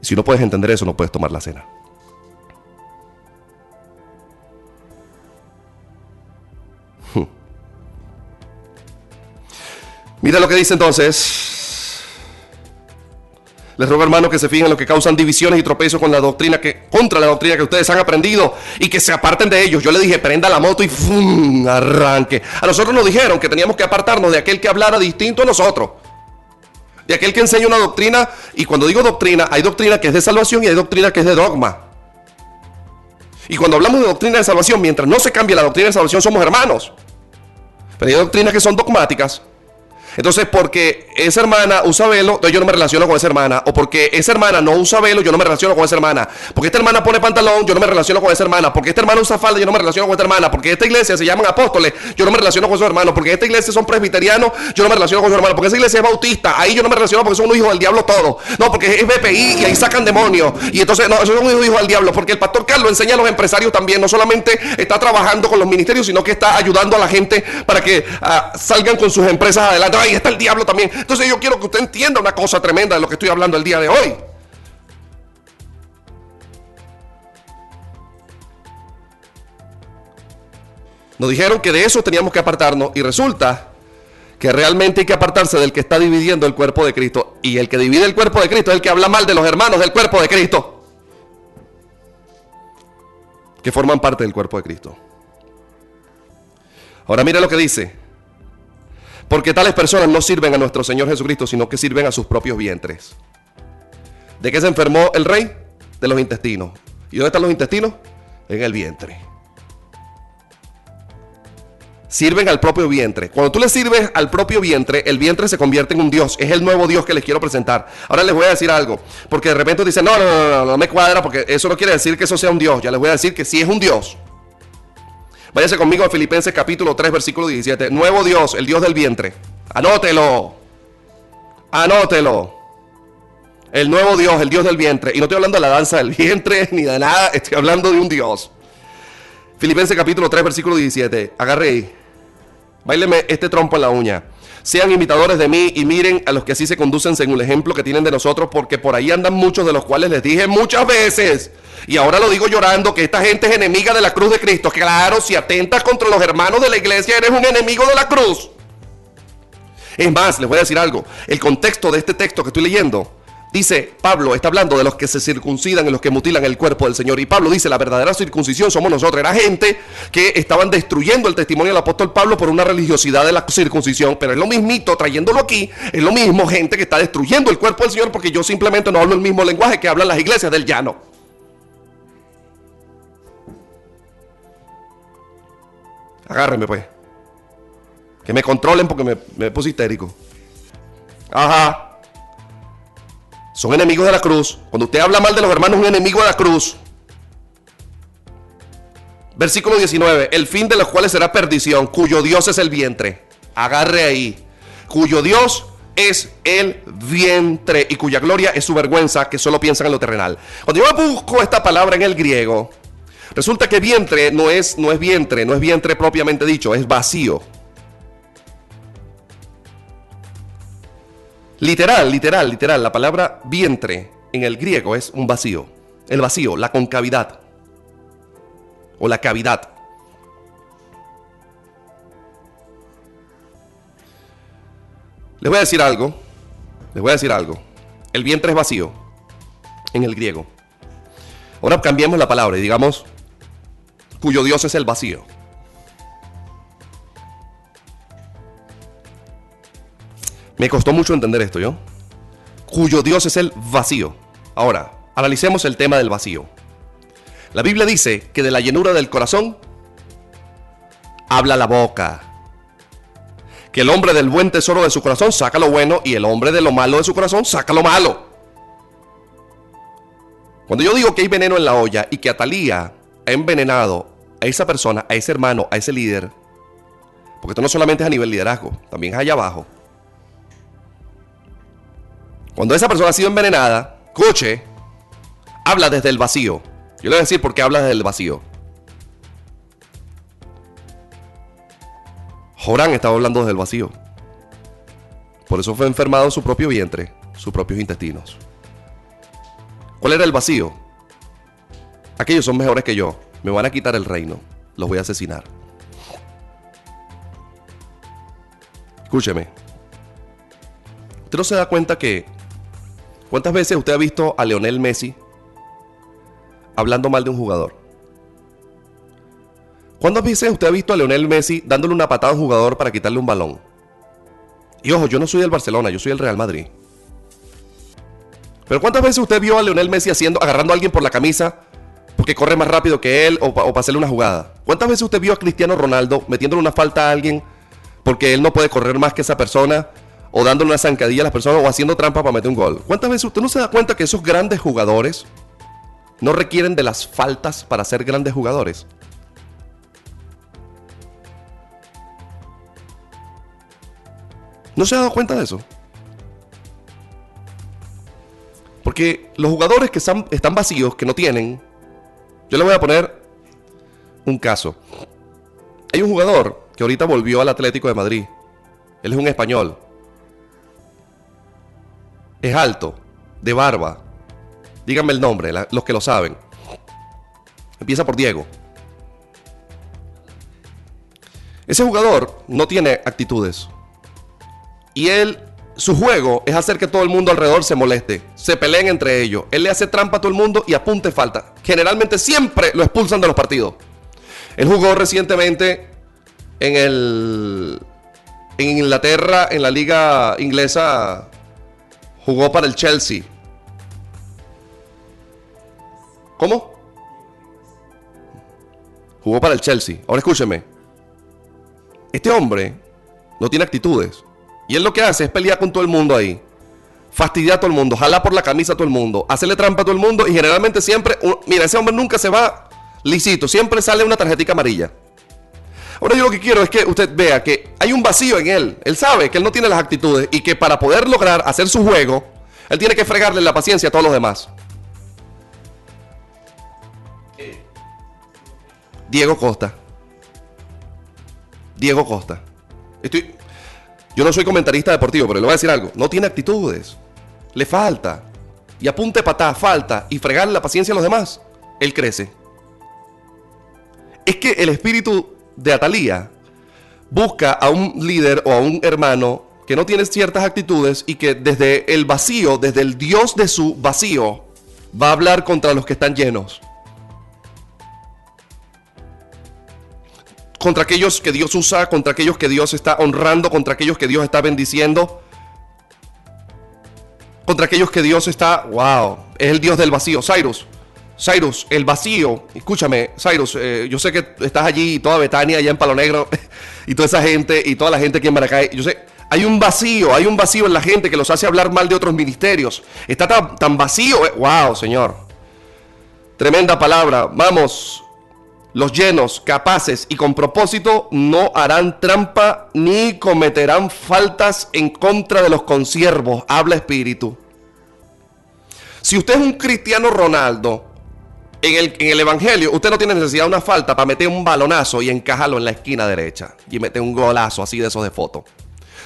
Si no puedes entender eso, no puedes tomar la cena. Hmm. Mira lo que dice entonces. Les ruego, hermanos, que se fijen en lo que causan divisiones y tropiezos con la doctrina que, contra la doctrina que ustedes han aprendido y que se aparten de ellos. Yo le dije, prenda la moto y arranque. A nosotros nos dijeron que teníamos que apartarnos de aquel que hablara distinto a nosotros de aquel que enseña una doctrina, y cuando digo doctrina, hay doctrina que es de salvación y hay doctrina que es de dogma. Y cuando hablamos de doctrina de salvación, mientras no se cambie la doctrina de salvación, somos hermanos. Pero hay doctrinas que son dogmáticas entonces, porque esa hermana usa velo, entonces yo no me relaciono con esa hermana. O porque esa hermana no usa velo, yo no me relaciono con esa hermana. Porque esta hermana pone pantalón, yo no me relaciono con esa hermana. Porque esta hermana usa falda, yo no me relaciono con esta hermana. Porque esta iglesia se llaman apóstoles, yo no me relaciono con sus hermanos. Porque esta iglesia son presbiterianos, yo no me relaciono con sus hermanos. Porque esa iglesia es bautista, ahí yo no me relaciono porque son unos hijos del diablo todos. No, porque es BPI y ahí sacan demonios. Y entonces, no, esos son unos hijos del diablo. Porque el pastor Carlos enseña a los empresarios también. No solamente está trabajando con los ministerios, sino que está ayudando a la gente para que ah, salgan con sus empresas adelante. Ahí está el diablo también. Entonces yo quiero que usted entienda una cosa tremenda de lo que estoy hablando el día de hoy. Nos dijeron que de eso teníamos que apartarnos y resulta que realmente hay que apartarse del que está dividiendo el cuerpo de Cristo. Y el que divide el cuerpo de Cristo es el que habla mal de los hermanos del cuerpo de Cristo. Que forman parte del cuerpo de Cristo. Ahora mira lo que dice Porque tales personas no sirven a nuestro Señor Jesucristo, sino que sirven a sus propios vientres. ¿De qué se enfermó el rey? De los intestinos. ¿Y dónde están los intestinos? En el vientre. Sirven al propio vientre. Cuando tú le sirves al propio vientre, el vientre se convierte en un Dios. Es el nuevo Dios que les quiero presentar. Ahora les voy a decir algo. Porque de repente dicen, no, no, no, no, no me cuadra porque eso no quiere decir que eso sea un Dios. Ya les voy a decir que sí es un Dios. Váyase conmigo a Filipenses capítulo 3, versículo 17. Nuevo Dios, el Dios del vientre. Anótelo. Anótelo. El nuevo Dios, el Dios del vientre. Y no estoy hablando de la danza del vientre ni de nada. Estoy hablando de un Dios. Filipenses capítulo 3, versículo 17. Agarre ahí. Báileme este trompo en la uña. Sean imitadores de mí y miren a los que así se conducen según el ejemplo que tienen de nosotros, porque por ahí andan muchos de los cuales les dije muchas veces. Y ahora lo digo llorando que esta gente es enemiga de la cruz de Cristo. Claro, si atentas contra los hermanos de la iglesia, eres un enemigo de la cruz. Es más, les voy a decir algo. El contexto de este texto que estoy leyendo Dice Pablo, está hablando de los que se circuncidan y los que mutilan el cuerpo del Señor. Y Pablo dice, la verdadera circuncisión somos nosotros. Era gente que estaban destruyendo el testimonio del apóstol Pablo por una religiosidad de la circuncisión. Pero es lo mismito, trayéndolo aquí, es lo mismo gente que está destruyendo el cuerpo del Señor porque yo simplemente no hablo el mismo lenguaje que hablan las iglesias del llano. Agárrenme pues. Que me controlen porque me, me puse histérico. Ajá son enemigos de la cruz. Cuando usted habla mal de los hermanos, un enemigo de la cruz. Versículo 19, el fin de los cuales será perdición, cuyo Dios es el vientre. Agarre ahí. Cuyo Dios es el vientre y cuya gloria es su vergüenza, que solo piensan en lo terrenal. Cuando yo busco esta palabra en el griego, resulta que vientre no es, no es vientre, no es vientre propiamente dicho, es vacío. Literal, literal, literal, la palabra vientre en el griego es un vacío. El vacío, la concavidad o la cavidad. Les voy a decir algo, les voy a decir algo. El vientre es vacío en el griego. Ahora cambiemos la palabra y digamos cuyo Dios es el vacío. Me costó mucho entender esto, ¿yo? Cuyo Dios es el vacío. Ahora, analicemos el tema del vacío. La Biblia dice que de la llenura del corazón habla la boca. Que el hombre del buen tesoro de su corazón saca lo bueno y el hombre de lo malo de su corazón saca lo malo. Cuando yo digo que hay veneno en la olla y que Atalía ha envenenado a esa persona, a ese hermano, a ese líder, porque esto no solamente es a nivel liderazgo, también es allá abajo. Cuando esa persona ha sido envenenada, escuche, habla desde el vacío. Yo le voy a decir por qué habla desde el vacío. Jorán estaba hablando desde el vacío. Por eso fue enfermado en su propio vientre, sus propios intestinos. ¿Cuál era el vacío? Aquellos son mejores que yo. Me van a quitar el reino. Los voy a asesinar. Escúcheme. Usted no se da cuenta que ¿Cuántas veces usted ha visto a Leonel Messi hablando mal de un jugador? ¿Cuántas veces usted ha visto a Leonel Messi dándole una patada a un jugador para quitarle un balón? Y ojo, yo no soy del Barcelona, yo soy el Real Madrid. Pero ¿cuántas veces usted vio a Leonel Messi haciendo, agarrando a alguien por la camisa porque corre más rápido que él o, o para hacerle una jugada? ¿Cuántas veces usted vio a Cristiano Ronaldo metiéndole una falta a alguien porque él no puede correr más que esa persona o dándole una zancadilla a las personas o haciendo trampa para meter un gol. ¿Cuántas veces usted no se da cuenta que esos grandes jugadores no requieren de las faltas para ser grandes jugadores? ¿No se ha dado cuenta de eso? Porque los jugadores que están, están vacíos, que no tienen, yo le voy a poner un caso. Hay un jugador que ahorita volvió al Atlético de Madrid. Él es un español es alto, de barba. Díganme el nombre, los que lo saben. Empieza por Diego. Ese jugador no tiene actitudes. Y él, su juego es hacer que todo el mundo alrededor se moleste, se peleen entre ellos. Él le hace trampa a todo el mundo y apunte falta. Generalmente siempre lo expulsan de los partidos. Él jugó recientemente en el En Inglaterra, en la liga inglesa, jugó para el Chelsea. ¿Cómo? Jugó para el Chelsea. Ahora escúcheme. Este hombre no tiene actitudes. Y él lo que hace es pelear con todo el mundo ahí. Fastidiar a todo el mundo, jalar por la camisa a todo el mundo, hacerle trampa a todo el mundo y generalmente siempre, mira, ese hombre nunca se va lisito, siempre sale una tarjetita amarilla. Ahora yo lo que quiero es que usted vea que hay un vacío en él. Él sabe que él no tiene las actitudes y que para poder lograr hacer su juego, él tiene que fregarle la paciencia a todos los demás. Diego Costa. Diego Costa. Estoy, yo no soy comentarista deportivo, pero le voy a decir algo. No tiene actitudes. Le falta. Y apunte patá, falta. Y fregarle la paciencia a los demás. Él crece. Es que el espíritu de Atalía busca a un líder o a un hermano que no tiene ciertas actitudes y que desde el vacío, desde el Dios de su vacío, va a hablar contra los que están llenos. Contra aquellos que Dios usa, contra aquellos que Dios está honrando, contra aquellos que Dios está bendiciendo. Contra aquellos que Dios está, wow, es el Dios del vacío. Cyrus, Cyrus, el vacío, escúchame, Cyrus, eh, yo sé que estás allí, toda Betania, allá en Palo Negro, y toda esa gente, y toda la gente aquí en Maracay, yo sé, hay un vacío, hay un vacío en la gente que los hace hablar mal de otros ministerios. Está tan, vacío, eh, wow, Señor. Tremenda palabra. Vamos, los llenos, capaces y con propósito no harán trampa ni cometerán faltas en contra de los consiervos. Habla Espíritu. Si usted es un cristiano Ronaldo, en el, Evangelio, usted no tiene necesidad de una falta para meter un balonazo y encajarlo en la esquina derecha y meter un golazo así de esos de foto.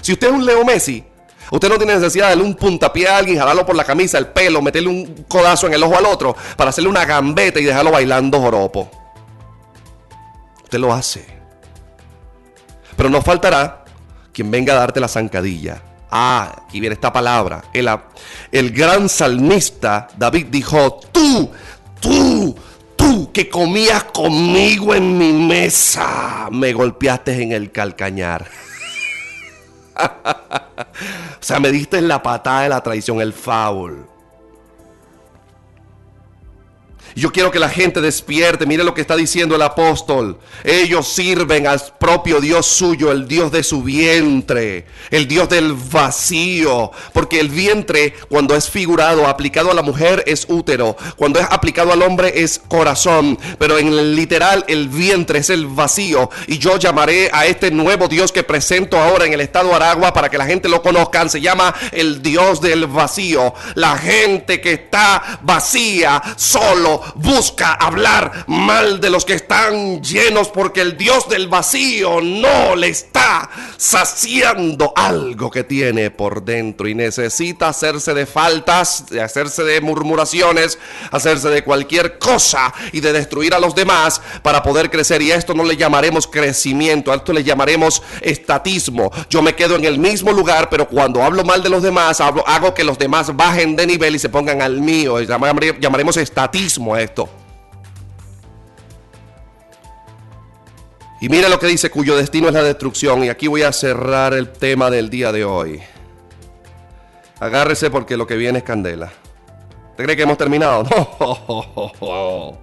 Si usted es un Leo Messi, usted no tiene necesidad de darle un puntapié a alguien, jalarlo por la camisa, el pelo, meterle un codazo en el ojo al otro para hacerle una gambeta y dejarlo bailando joropo. Usted lo hace. Pero no faltará quien venga a darte la zancadilla. Ah, aquí viene esta palabra. El, el gran salmista David dijo, tú tú, tú que comías conmigo en mi mesa, me golpeaste en el calcañar. o sea, me diste en la patada de la traición, el foul. Yo quiero que la gente despierte. Mire lo que está diciendo el apóstol. Ellos sirven al propio Dios suyo, el Dios de su vientre, el Dios del vacío. Porque el vientre, cuando es figurado, aplicado a la mujer, es útero. Cuando es aplicado al hombre, es corazón. Pero en el literal, el vientre es el vacío. Y yo llamaré a este nuevo Dios que presento ahora en el estado Aragua para que la gente lo conozcan. Se llama el Dios del vacío. La gente que está vacía, solo busca hablar mal de los que están llenos porque el Dios del vacío no le está saciando algo que tiene por dentro y necesita hacerse de faltas, de hacerse de murmuraciones, hacerse de cualquier cosa y de destruir a los demás para poder crecer. Y a esto no le llamaremos crecimiento, a esto le llamaremos estatismo. Yo me quedo en el mismo lugar, pero cuando hablo mal de los demás, hago que los demás bajen de nivel y se pongan al mío. Llamaremos estatismo esto. Y mira lo que dice, cuyo destino es la destrucción. Y aquí voy a cerrar el tema del día de hoy. Agárrese porque lo que viene es candela. ¿Te cree que hemos terminado? No.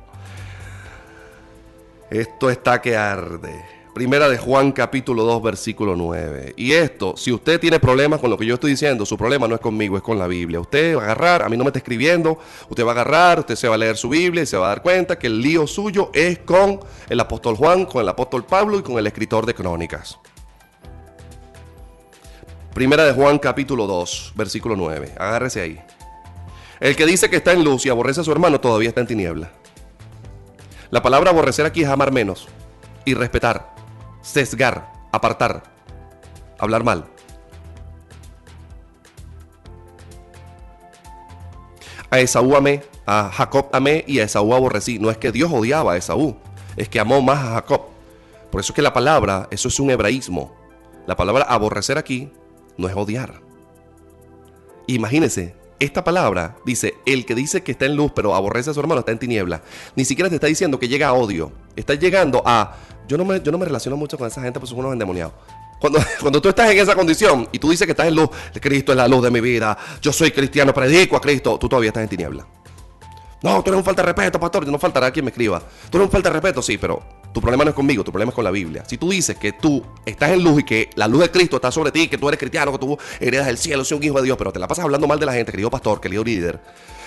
Esto está que arde. Primera de Juan capítulo 2 versículo 9. Y esto, si usted tiene problemas con lo que yo estoy diciendo, su problema no es conmigo, es con la Biblia. Usted va a agarrar, a mí no me está escribiendo, usted va a agarrar, usted se va a leer su Biblia y se va a dar cuenta que el lío suyo es con el apóstol Juan, con el apóstol Pablo y con el escritor de crónicas. Primera de Juan capítulo 2 versículo 9. Agárrese ahí. El que dice que está en luz y aborrece a su hermano todavía está en tiniebla. La palabra aborrecer aquí es amar menos y respetar sesgar, apartar, hablar mal. A Esaú amé, a Jacob amé y a Esaú aborrecí. No es que Dios odiaba a Esaú, es que amó más a Jacob. Por eso es que la palabra, eso es un hebraísmo. La palabra aborrecer aquí no es odiar. Imagínense, esta palabra dice, el que dice que está en luz pero aborrece a su hermano está en tiniebla. Ni siquiera te está diciendo que llega a odio. Está llegando a yo no me, yo no me relaciono mucho con esa gente, pues son unos endemoniados. Cuando, cuando tú estás en esa condición y tú dices que estás en luz, Cristo es la luz de mi vida, yo soy cristiano, predico a Cristo, tú todavía estás en tiniebla. No, tú eres un falta de respeto, pastor, no faltará quien me escriba. Tú eres un falta de respeto, sí, pero tu problema no es conmigo, tu problema es con la Biblia. Si tú dices que tú estás en luz y que la luz de Cristo está sobre ti, que tú eres cristiano, que tú heredas el cielo, soy un hijo de Dios, pero te la pasas hablando mal de la gente, querido pastor, querido líder,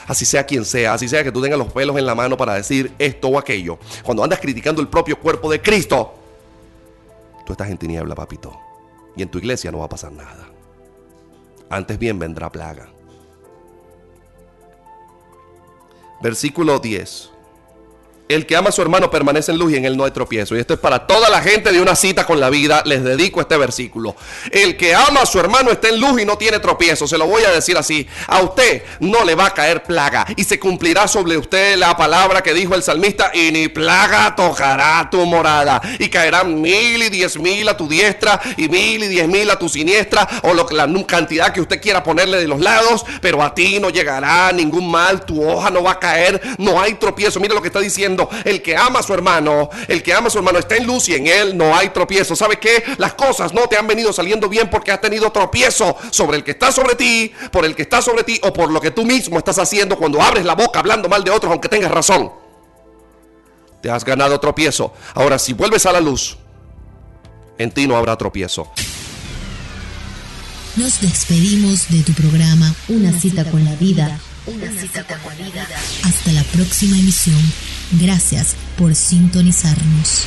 así sea quien sea, así sea que tú tengas los pelos en la mano para decir esto o aquello, cuando andas criticando el propio cuerpo de Cristo, tú estás en tiniebla, papito. Y en tu iglesia no va a pasar nada. Antes bien vendrá plaga. Versículo 10. El que ama a su hermano permanece en luz y en él no hay tropiezo. Y esto es para toda la gente de una cita con la vida. Les dedico este versículo. El que ama a su hermano está en luz y no tiene tropiezo. Se lo voy a decir así. A usted no le va a caer plaga. Y se cumplirá sobre usted la palabra que dijo el salmista. Y ni plaga tocará tu morada. Y caerán mil y diez mil a tu diestra y mil y diez mil a tu siniestra. O lo, la cantidad que usted quiera ponerle de los lados. Pero a ti no llegará ningún mal. Tu hoja no va a caer. No hay tropiezo. Mira lo que está diciendo el que ama a su hermano, el que ama a su hermano está en luz y en él no hay tropiezo. ¿Sabe qué? Las cosas no te han venido saliendo bien porque has tenido tropiezo sobre el que está sobre ti, por el que está sobre ti o por lo que tú mismo estás haciendo cuando abres la boca hablando mal de otros aunque tengas razón. Te has ganado tropiezo. Ahora, si vuelves a la luz, en ti no habrá tropiezo. Nos despedimos de tu programa Una cita con la vida. Una cita con la vida. Hasta la próxima emisión. Gracias por sintonizarnos.